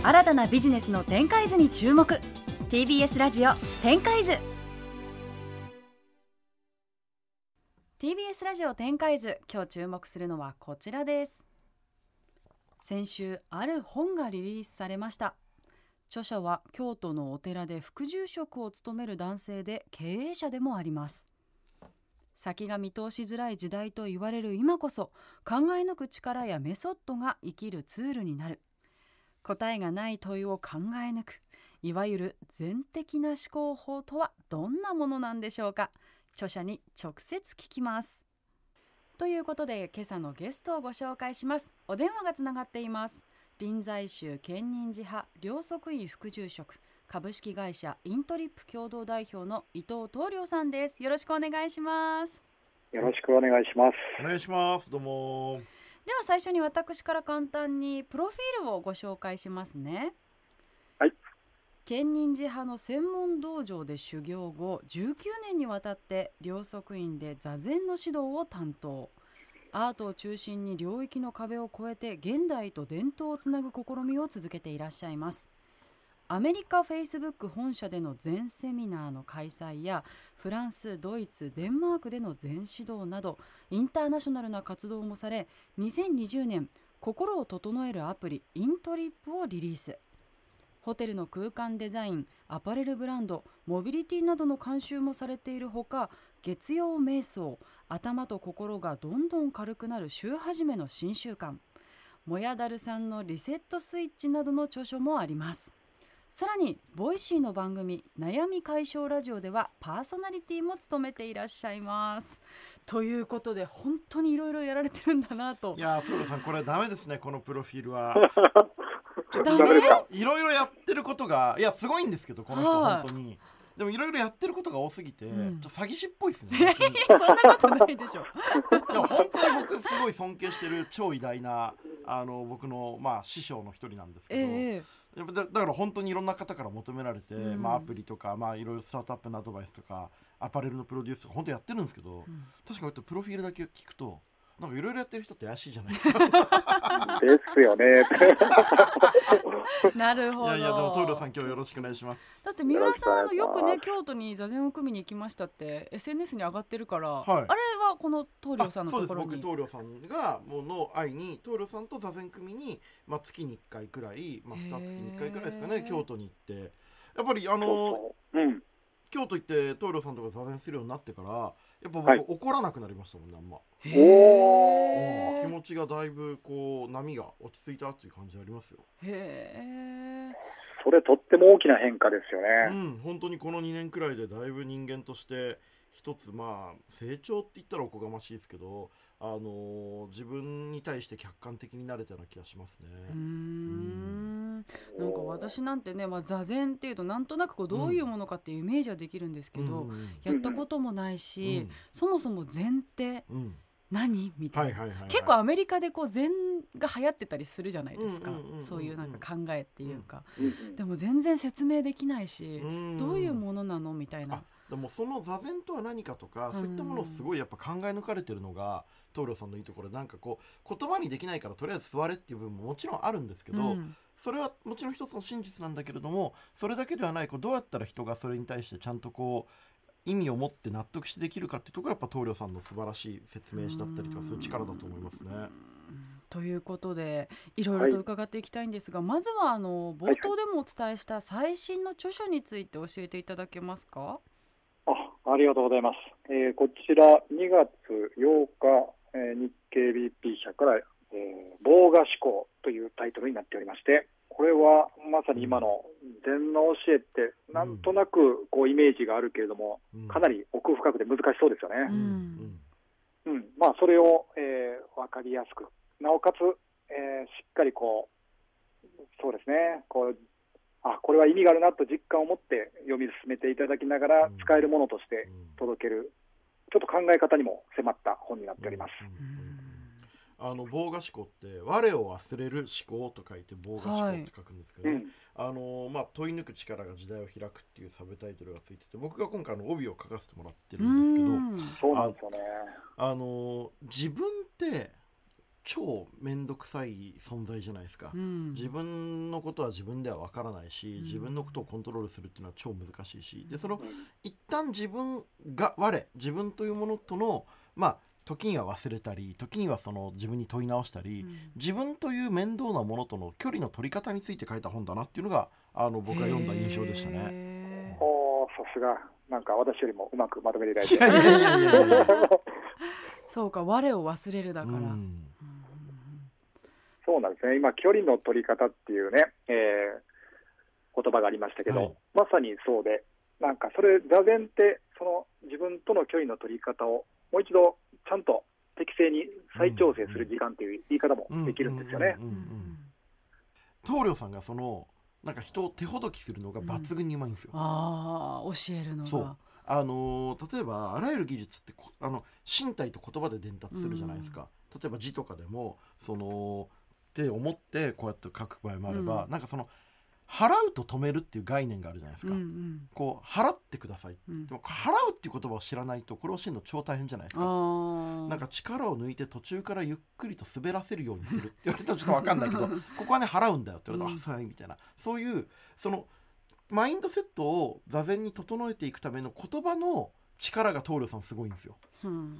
新たなビジネスの展開図に注目。TBS ラジオ展開図。TBS ラジオ展開図今日注目するのはこちらです。先週ある本がリリースされました。著者は京都のお寺で副住職を務める男性で経営者でもあります。先が見通しづらい時代と言われる今こそ考え抜く力やメソッドが生きるツールになる。答えがない問いを考え抜くいわゆる全的な思考法とはどんなものなんでしょうか？著者に直接聞きます。ということで今朝のゲストをご紹介します。お電話がつながっています。臨済宗兼任寺派両側院副住職株式会社イントリップ共同代表の伊藤東良さんです。よろしくお願いします。よろしくお願いします。お願いします。どうもでは最初に私から簡単にプロフィールをご紹介しますね。はい。兼任寺派の専門道場で修行後19年にわたって両側院で座禅の指導を担当。アートを中心に領域の壁を越えて現代と伝統をつなぐ試みを続けていらっしゃいますアメリカフェイスブック本社での全セミナーの開催やフランスドイツデンマークでの全指導などインターナショナルな活動もされ2020年心を整えるアプリイントリップをリリース。ホテルの空間デザインアパレルブランドモビリティなどの監修もされているほか月曜瞑想頭と心がどんどん軽くなる週始めの新習慣もやだるさんのリセットスイッチなどの著書もあります。さらにボイシーの番組悩み解消ラジオではパーソナリティも務めていらっしゃいます。ということで本当にいろいろやられてるんだなと。いやプロさんこれダメですねこのプロフィールは。ダメ？いろいろやってることがいやすごいんですけどこの人はい。本当にでもいろいろやってることが多すぎて、ん。ちょっと詐欺師っぽいですね。そんなことないでしょ。いや本当に僕すごい尊敬してる超偉大なあの僕のまあ師匠の一人なんですけど、ええやっぱだだから本当にいろんな方から求められて、うん。まあ、アプリとか、まあ、いろいろスタートアップのアドバイスとかアパレルのプロデュースとか本当やってるんですけど、ん。確かプロフィールだけ聞くとなんかいろいろやってる人って怪しいじゃないですか。ですよね。なるほど。いやいやでもトイレさん今日よろしくお願いします。だって三浦さんあのよくね京都に座禅を組みに行きましたって SNS に上がってるから、はい。あれはこの東良さんのあそうです。ところに僕棟梁さんがもうの愛に棟梁さんと座禅組に、まあ、月に1回くらい、まあ、へー2月に1回くらいですかね京都に行って。やっぱりあのそううん。京都行って棟梁さんとか座禅するようになってからやっぱ僕、はい。怒らなくなりましたもんねあんま、へおー気持ちがだいぶこう波が落ち着いたっていう感じありますよ。へそれとっても大きな変化ですようね。ん。本当にこの2年くらいでだいぶ人間として一つまあ成長って言ったらおこがましいですけどあのー自分に対して客観的になれたような気がしますね。ーうーん。なんか私なんてね、まあ、座禅っていうとなんとなくこうどういうものかっていうイメージはできるんですけど、うんうんやったこともないし、うん。そもそも禅ってうん。何みたいな、結構アメリカでこう禅が流行ってたりするじゃないですか、そういうなんか考えっていうか、うんでも全然説明できないし、うん。どういうものなのみたいな。あ。でもその座禅とは何かとか、うんそういったものをすごいやっぱ考え抜かれてるのが棟梁さんのいいところでなんかこう言葉にできないからとりあえず座れっていう部分ももちろんあるんですけど、うんそれはもちろん一つの真実なんだけれどもそれだけではないこうどうやったら人がそれに対してちゃんとこう意味を持って納得してできるかっていうところがやっぱ棟梁さんの素晴らしい説明しだったりとかそういう力だと思いますね。ということでいろいろと伺っていきたいんですが、まずはあの冒頭でもお伝えした最新の著書について教えていただけますか。あ、ありがとうございます。えーこちら2月8日、えー日経 BP 社から、えー、防画思考というタイトルになっておりまして、これはまさに今の禅の教えってなんとなくこうイメージがあるけれども、うん。かなり奥深くて難しそうですよね。うん。うん、まあそれを、えー、分かりやすく、なおかつ、えーしっかりこう、そうですね、こうあこれは意味があるなと実感を持って読み進めていただきながらうん、使えるものとしてうん。届ける、ちょっと考え方にも迫った本になっております。あの防画思考って我を忘れる思考と書いて防画思考って書くんですけど、ね。うん、あのまあ、問い抜く力が時代を開くっていうサブタイトルがついてて僕が今回あの帯を書かせてもらってるんですけどうん。そうなんですよね。あの自分って超面倒くさい存在じゃないですか、うん。自分のことは自分では分からないし、うん。自分のことをコントロールするっていうのは超難しいし。でその一旦自分が我自分というものとのまあ時には忘れたり時にはその自分に問い直したり、自分という面倒なものとの距離の取り方について書いた本だなっていうのがあの僕が読んだ印象でしたね。ねおーさすが。なんか私よりもうまくまとめていただいいて。そうか我を忘れるだから、うんうんそうなんですね。今距離の取り方っていうね、えー言葉がありましたけど、はい。まさにそうでなんかそれ座禅ってその自分との距離の取り方をもう一度ちゃんと適正に再調整する時間っていう言い方もできるんですよね。うんうんうん棟梁さんがそのなんか人を手ほどきするのが抜群にうまいんですよ。ああ教えるのが。そう。あのー例えばあらゆる技術ってこあの身体と言葉で伝達するじゃないですか、例えば字とかでもそのって思ってこうやって書く場合もあれば、うん。なんかその払うと止めるっていう概念があるじゃないですか、うんうん。こう払ってください。うん。でも払うっていう言葉を知らないとこれを教えるの超大変じゃないですか。なんか力を抜いて途中からゆっくりと滑らせるようにするって言われたらちょっと 分かんないけどここはね払うんだよって言われたら、はいみたいな。そういうそのマインドセットを座禅に整えていくための言葉の力が棟梁さんすごいんですよ。うん。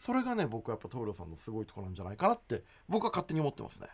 それがね僕はやっぱ棟梁さんのすごいところなんじゃないかなって僕は勝手に思ってますね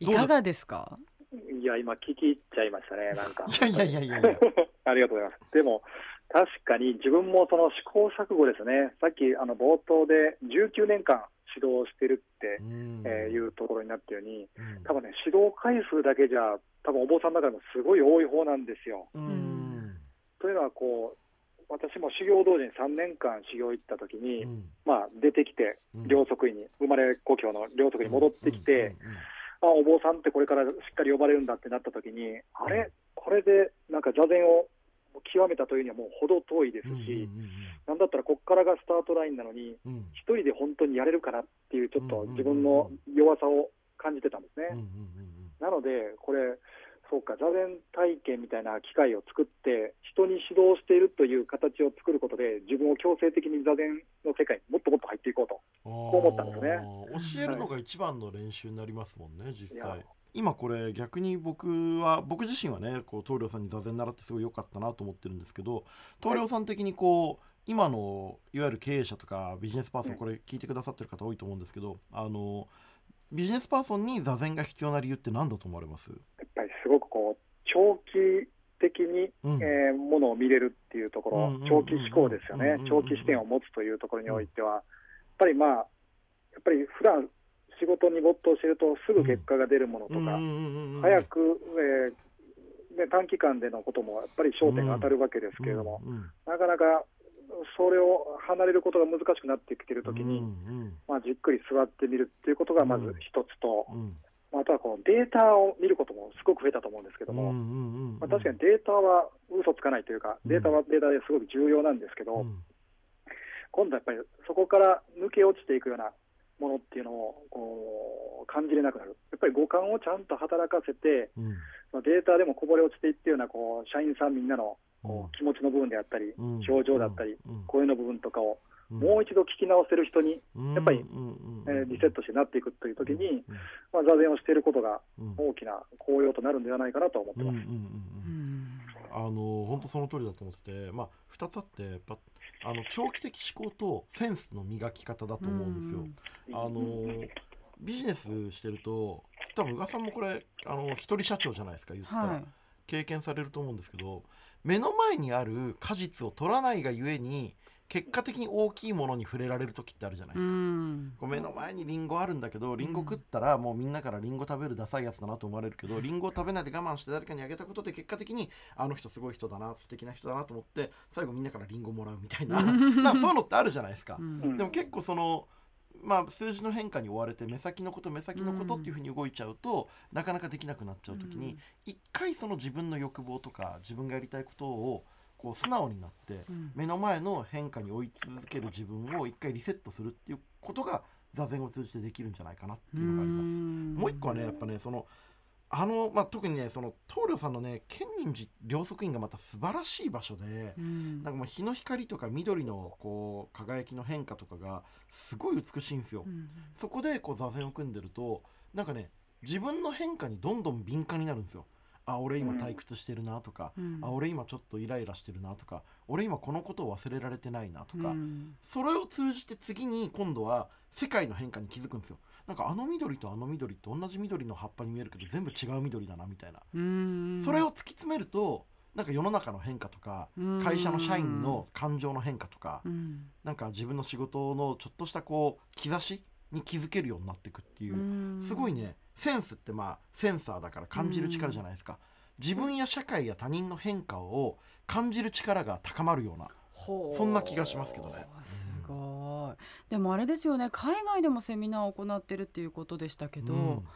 いかがですか？いや今聞き入っちゃいましたねなんか。いやいやいやいやいや。ありがとうございます。でも、確かに自分もその試行錯誤ですね、さっきあの冒頭で19年間指導してるって、うん。えーいうところになったように、うん。多分ね、指導回数だけじゃ、多分お坊さんの中でもすごい多い方なんですよ。うん。というのはこう、私も修行同時に3年間修行行った時に、うん。まあ、出てきて、うん。両足院に、生まれ故郷の両足院に戻ってきて、うんうんあお坊さんってこれからしっかり呼ばれるんだってなった時に、あれ、これでなんか座禅を極めたというにはもう程遠いですうんし、うんなんだったらここからがスタートラインなのに、うん。うん一人で本当にやれるかなっていう、ちょっと自分の弱さを感じてたんですね。なので、これ、そうか、座禅体験みたいな機会を作って、人に指導しているという形を作ることで、自分を強制的に座禅の世界にもっともっと入っていこうと。こう思ったんですよね。教えるのが一番の練習になりますもんね、実い。や際。今これ逆に僕は僕自身はねこう棟梁さんに座禅習ってすごい良かったなと思ってるんですけど棟梁さん的にこう今のいわゆる経営者とかビジネスパーソンうん。これ聞いてくださってる方多いと思うんですけどあのビジネスパーソンに座禅が必要な理由って何だと思われます、すごくこう、長期的に、うん。えーものを見れるっていうとこうんうんうんろ、長期思考ですよね。うんうんうん、長期視点を持つというところにおいては、やっぱりまあ、やっぱり普段仕事に没頭していると、すぐ結果が出るものとか、うんうんうんうん早く、えーね、短期間でのこともやっぱり焦点が当たるわけですけれども、うんうんなかなかそれを離れることが難しくなってきているときに、うんまあ、じっくり座ってみるっていうことがまず一つと、うんあとはこのデータを見ることもすごく増えたと思うんですけども、まあ、確かにデータは嘘つかないというか、うん。データはデータですごく重要なんですけど、うん。今度やっぱりそこから抜け落ちていくようなものっていうのをこう感じれなくなる、やっぱり五感をちゃんと働かせて、うん。そのデータでもこぼれ落ちていってようなこう社員さんみんなの気持ちの部分であったり、うん。表情だったり、うん。声の部分とかをうんもう一度聞き直せる人に、やっぱりえーリセットしてなっていくというときに、うん。まあ、座禅をしていることがうん。大きな効用となるんではないかなと思ってます。うんうんうんうん。うん。あの本当その通りだと思ってて、まあ、2つあってやっぱあの長期的思考とセンスの磨き方だと思うんですよ。あのビジネスしてると多分宇賀さんもこれあの一人社長じゃないですか言ったら、はい。経験されると思うんですけど目の前にある果実を取らないがゆえに結果的に大きいものに触れられる時ってあるじゃないでうすか。う目の前にリンゴあるんだけどリンゴ食ったらもうみんなからリンゴ食べるダサいやつだなと思われるけど リンゴを食べないで我慢して誰かにあげたことで結果的にあの人すごい人だな素敵な人だなと思って最後みんなからリンゴもらうみたいな なそういうのってあるじゃないですか。う。ん。うんでも結構そのまあ数字の変化に追われて目先のこと目先のことっていうふうに動いちゃうと、なかなかできなくなっちゃう時に、一回その自分の欲望とか自分がやりたいことをこう素直になってうん目の前の変化に追い続ける自分を一回リセットするっていうことが座禅を通じてできるんじゃないかなっていうのがあります。もう一個はねやっぱねそのあの、まあ、特にねその棟梁さんのね建仁寺両側院がまた素晴らしい場所で、うんなんかもう日の光とか緑のこう輝きの変化とかがすごい美しいんですよ。うんそこでこう座禅を組んでるとなんかね自分の変化にどんどん敏感になるんですよ。あ俺今退屈してるなとか、うん。あ俺今ちょっとイライラしてるなとか俺今このことを忘れられてないなとか、うん。それを通じて次に今度は世界の変化に気づくんですよ。なんかあの緑とあの緑って同じ緑の葉っぱに見えるけど全部違う緑だなみたいな、うん。それを突き詰めるとなんか世の中の変化とかうん。会社の社員の感情の変化とかうん。なんか自分の仕事のちょっとしたこう兆しに気づけるようになっていくっていう。うん。すごいねセンスってまあセンサーだから感じる力じゃないですか。自分や社会や他人の変化を感じる力が高まるようなそんな気がしますけどね。すごい。でもあれですよね海外でもセミナーを行ってるっていうことでしたけど、うん。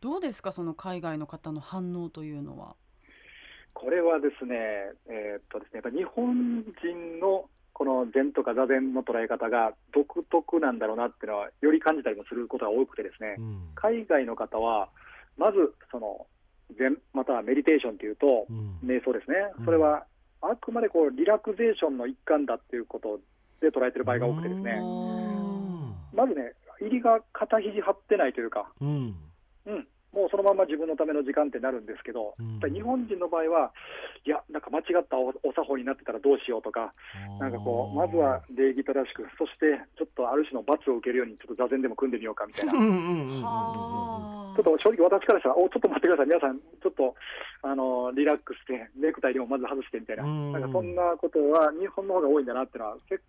どうですかその海外の方の反応というのは？これはですね、えーっとですね、やっぱ日本人のこの禅とか座禅の捉え方が独特なんだろうなっていうのは、より感じたりもすることが多くてですね、うん。海外の方は、まずその禅、またはメディテーションというと、うん。瞑想ですね。うん、それはあくまでこうリラクゼーションの一環だっていうことで捉えてる場合が多くてですね、うん。まずね、入りが肩肘張ってないというか、うん。うん、もうそのまま自分のための時間ってなるんですけど、うん。日本人の場合は、いや、なんか間違ったおお作法になってたらどうしようとか、なんかこう、まずは礼儀正しく、そしてちょっとある種の罰を受けるように、ちょっと座禅でも組んでみようかみたいな。ちょっと正直、私からしたら、おちょっと待ってください、皆さん、ちょっとあのリラックスして、ネクタイでもまず外してみたいな、うん。なんかそんなことは日本の方が多いんだなっていうのは、結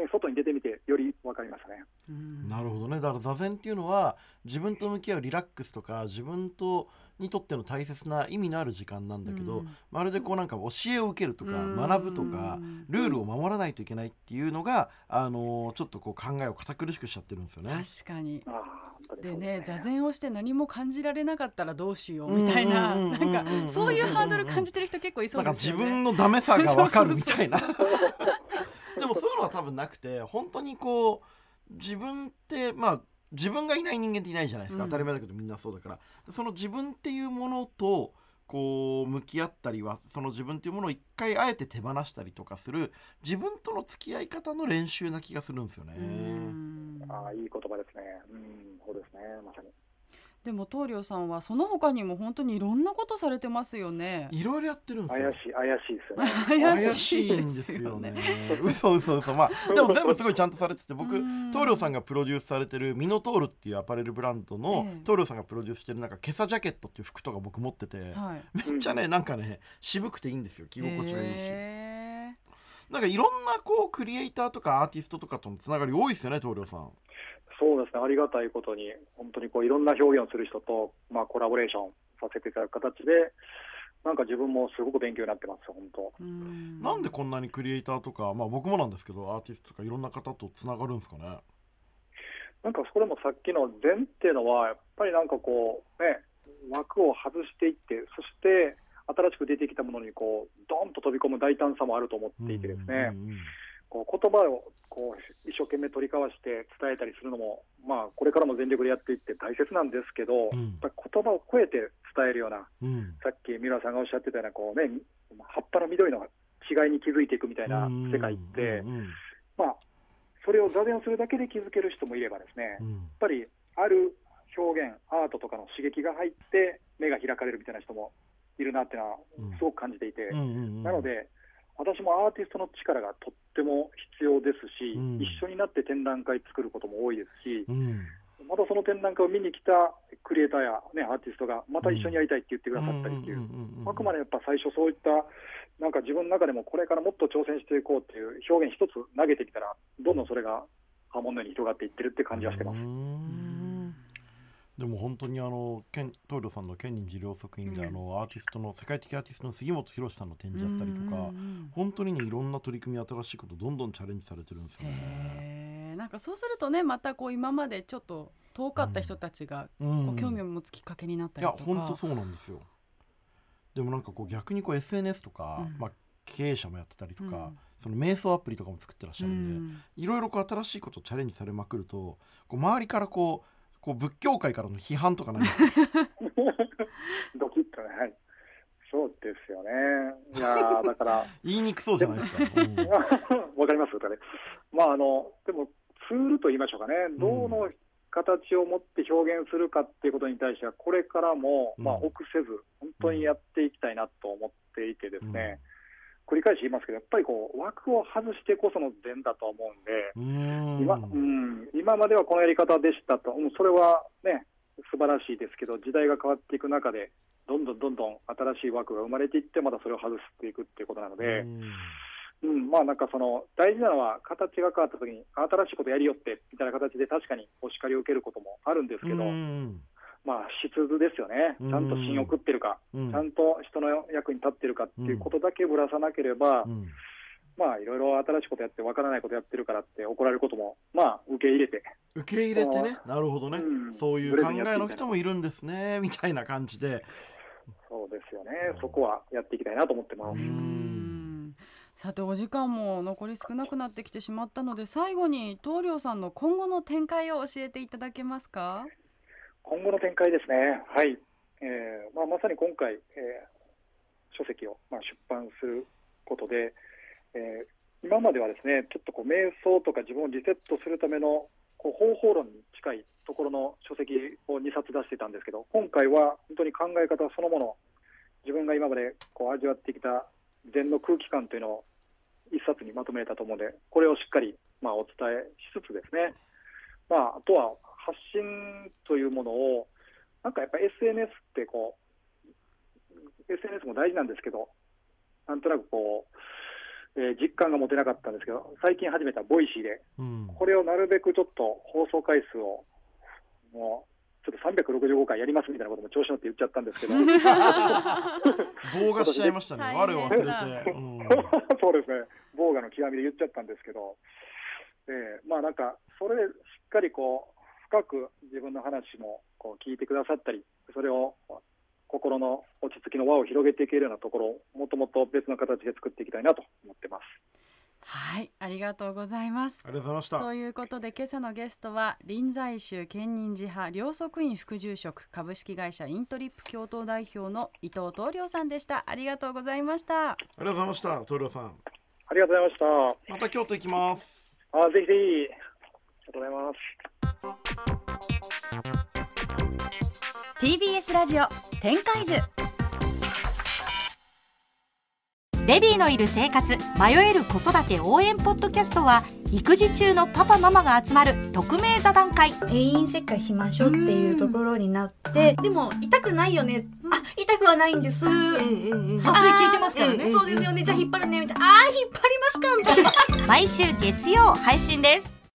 ね、外に出てみて、より分かりましたね。うん。なるほどね。だから座禅っていうのは自分と向き合うリラックスとか自分とにとっての大切な意味のある時間なんだけど、うん。まるでこうなんか教えを受けるとかうん。学ぶとかルールを守らないといけないっていうのが、あのーちょっとこう考えを堅苦しくしちゃってるんですよね。確かに。でね座禅をして何も感じられなかったらどうしようみたいななんかそういうハードル感じてる人結構いそなか自うんですよね。分のダメさがわかるみたいな。そでもそういうのは多分なくて本当にこう自分ってまあ自分がいない人間っていないじゃないですか、うん当たり前だけどみんなそうだからその自分っていうものとこう向き合ったりはその自分っていうものを一回あえて手放したりとかする自分との付き合い方の練習な気がするんですよね。あいい言葉ですね。うん、そうですね、まさに。でも棟梁さんはその他にも本当にいろんなことされてますよね。いろいろやってるんですよ。怪しい、怪しいですよね。怪しいんでですすよよねね。。嘘嘘嘘まあ でも全部すごいちゃんとされてて僕うん棟梁さんがプロデュースされてるミノトールっていうアパレルブランドのええ棟梁さんがプロデュースしてるなんか今朝ジャケットっていう服とか僕持っててはい。めっちゃねなんかね渋くていいんですよ着心地がいいしへなんかいろんなこうクリエイターとかアーティストとかとのつながり多いですよね棟梁さん。そうですね、ありがたいことに、本当にこういろんな表現をする人と、まあ、コラボレーションさせていただく形で、なんか自分もすごく勉強になってます、本当。なんでこんなにクリエイターとかまあ僕もなんですけどアーティストとかいろんな方とつながるんですかね？なんかそれもさっきの禅っていうのは、やっぱりなんかこう、ね、枠を外していって、そして新しく出てきたものにこう、ドンと飛び込む大胆さもあると思っていてですね、うんうんうんこう言葉をこう一生懸命取り交わして伝えたりするのも、まあ、これからも全力でやっていって大切なんですけど、うん。言葉を超えて伝えるような、うん。さっき三浦さんがおっしゃってたようなこう、ね、葉っぱの緑の違いに気づいていくみたいな世界って、まあ、それを座禅をするだけで気づける人もいればですね、やっうんぱりある表現、アートとかの刺激が入って目が開かれるみたいな人もいるなっていうのはうん。すごく感じていて、なので、私もアーティストの力がとっても必要ですし、うん。一緒になって展覧会作ることも多いですし、うん。またその展覧会を見に来たクリエイターや、ね、アーティストがまた一緒にやりたいって言ってくださったりっていう、あくまでやっぱ最初そういった、なんか自分の中でもこれからもっと挑戦していこうっていう表現一つ投げてみたら、どんどんそれが波紋のように広がっていってるって感じはしてます。でも本当にあのケン東梁さんの建仁寺両側院で、うん。あのアーティストの世界的アーティストの杉本博さんの展示だったりとか、うんうんうん。本当にねいろんな取り組み新しいことどんどんチャレンジされてるんですよね。なんかそうするとねまたこう今までちょっと遠かった人たちがうん。こう興味を持つきっかけになったいやりとか、本当そうなんですよ。でもなんかこう逆にこう SNS とか、うん。まあ経営者もやってたりとか、うん。その瞑想アプリとかも作ってらっしゃうるんで、ん。いろいろこう新しいことチャレンジされまくるとこう周りからこうこう仏教界からの批判とかないドキッとね、はい。そうですよね。いやーだから、言いにくそうじゃないですか、うん わかりますかね。まああのでもツールと言いましょうかね。どの形を持って表現するかっていうことに対してはこれからもまあうん臆せず本当にやっていきたいなと思っていてですね。繰り返し言いますけど、やっぱりこう枠を外してこその善だと思うんで、うーん。今うん、今まではこのやり方でしたと、うんそれはね、素晴らしいですけど、時代が変わっていく中で、どんどんどんどん新しい枠が生まれていって、またそれを外していくっていうことなので、うん。まあなんかその大事なのは、形が変わったときに、新しいことやりよってみたいな形で、確かにお叱りを受けることもあるんですけど、うんまあ、質ですよね、ちゃんと信用を食ってるか、うん。ちゃんと人の役に立ってるかっていうことだけぶらさなければ、うん。まあいろいろ新しいことやって、わからないことやってるからって怒られることも、まあ受け入れて、受け入れてね。なるほどね、うん。そういう考えの人もいるんですね。みたいな。感じで。そうですよね、そこはやっていきたいなと思ってます。さてお時間も残り少なくなってきてしまったので最後に東亮さんの今後の展開を教えていただけますか？今後の展開ですね、はい。えーまあ、まさに今回、えー書籍を、まあ、出版することで、えー今まではですねちょっとこう瞑想とか自分をリセットするためのこう方法論に近いところの書籍を2冊出してたんですけど、今回は本当に考え方そのもの、自分が今までこう味わってきた禅の空気感というのを一冊にまとめたと思うので、これをしっかり、まあ、お伝えしつつですね、まあ、あとは発信というものを、なんかやっぱ SNS ってこう、SNS も大事なんですけど、なんとなくこう、えー実感が持てなかったんですけど、最近始めたボイシーで、うん。これをなるべくちょっと放送回数を、もう、ちょっと365回やりますみたいなことも調子乗って言っちゃったんですけど、棒がしちゃいましたね我を忘れて、うん。そうですね、防我の極みで言っちゃったんですけど、えーまあなんか、それでしっかりこう、深く自分の話もこう聞いてくださったり、それを心の落ち着きの輪を広げていけるようなところを、もっともっと別の形で作っていきたいなと思ってます。はいありがとうございます。ありがとうございました。ということで今朝のゲストは臨済宗建仁寺派両側院副住職株式会社イントリップ共同代表の伊藤東亮さんでした。ありがとうございました。ありがとうございました東亮さん。ありがとうございました。また京都行きます。あぜひぜひ、とうございます。TBS ラジオ展開図。ベビーのいる生活迷える子育て応援ポッドキャストは育児中のパパママが集まる匿名座談会。定員切開しましょうっていうところになって、でも痛くないよね、あ痛くはないんです、麻酔効い。てますからね。そうですよね。じゃあ引っ張るねみたいな。あー引っ張りますかみたいな。毎週月曜配信です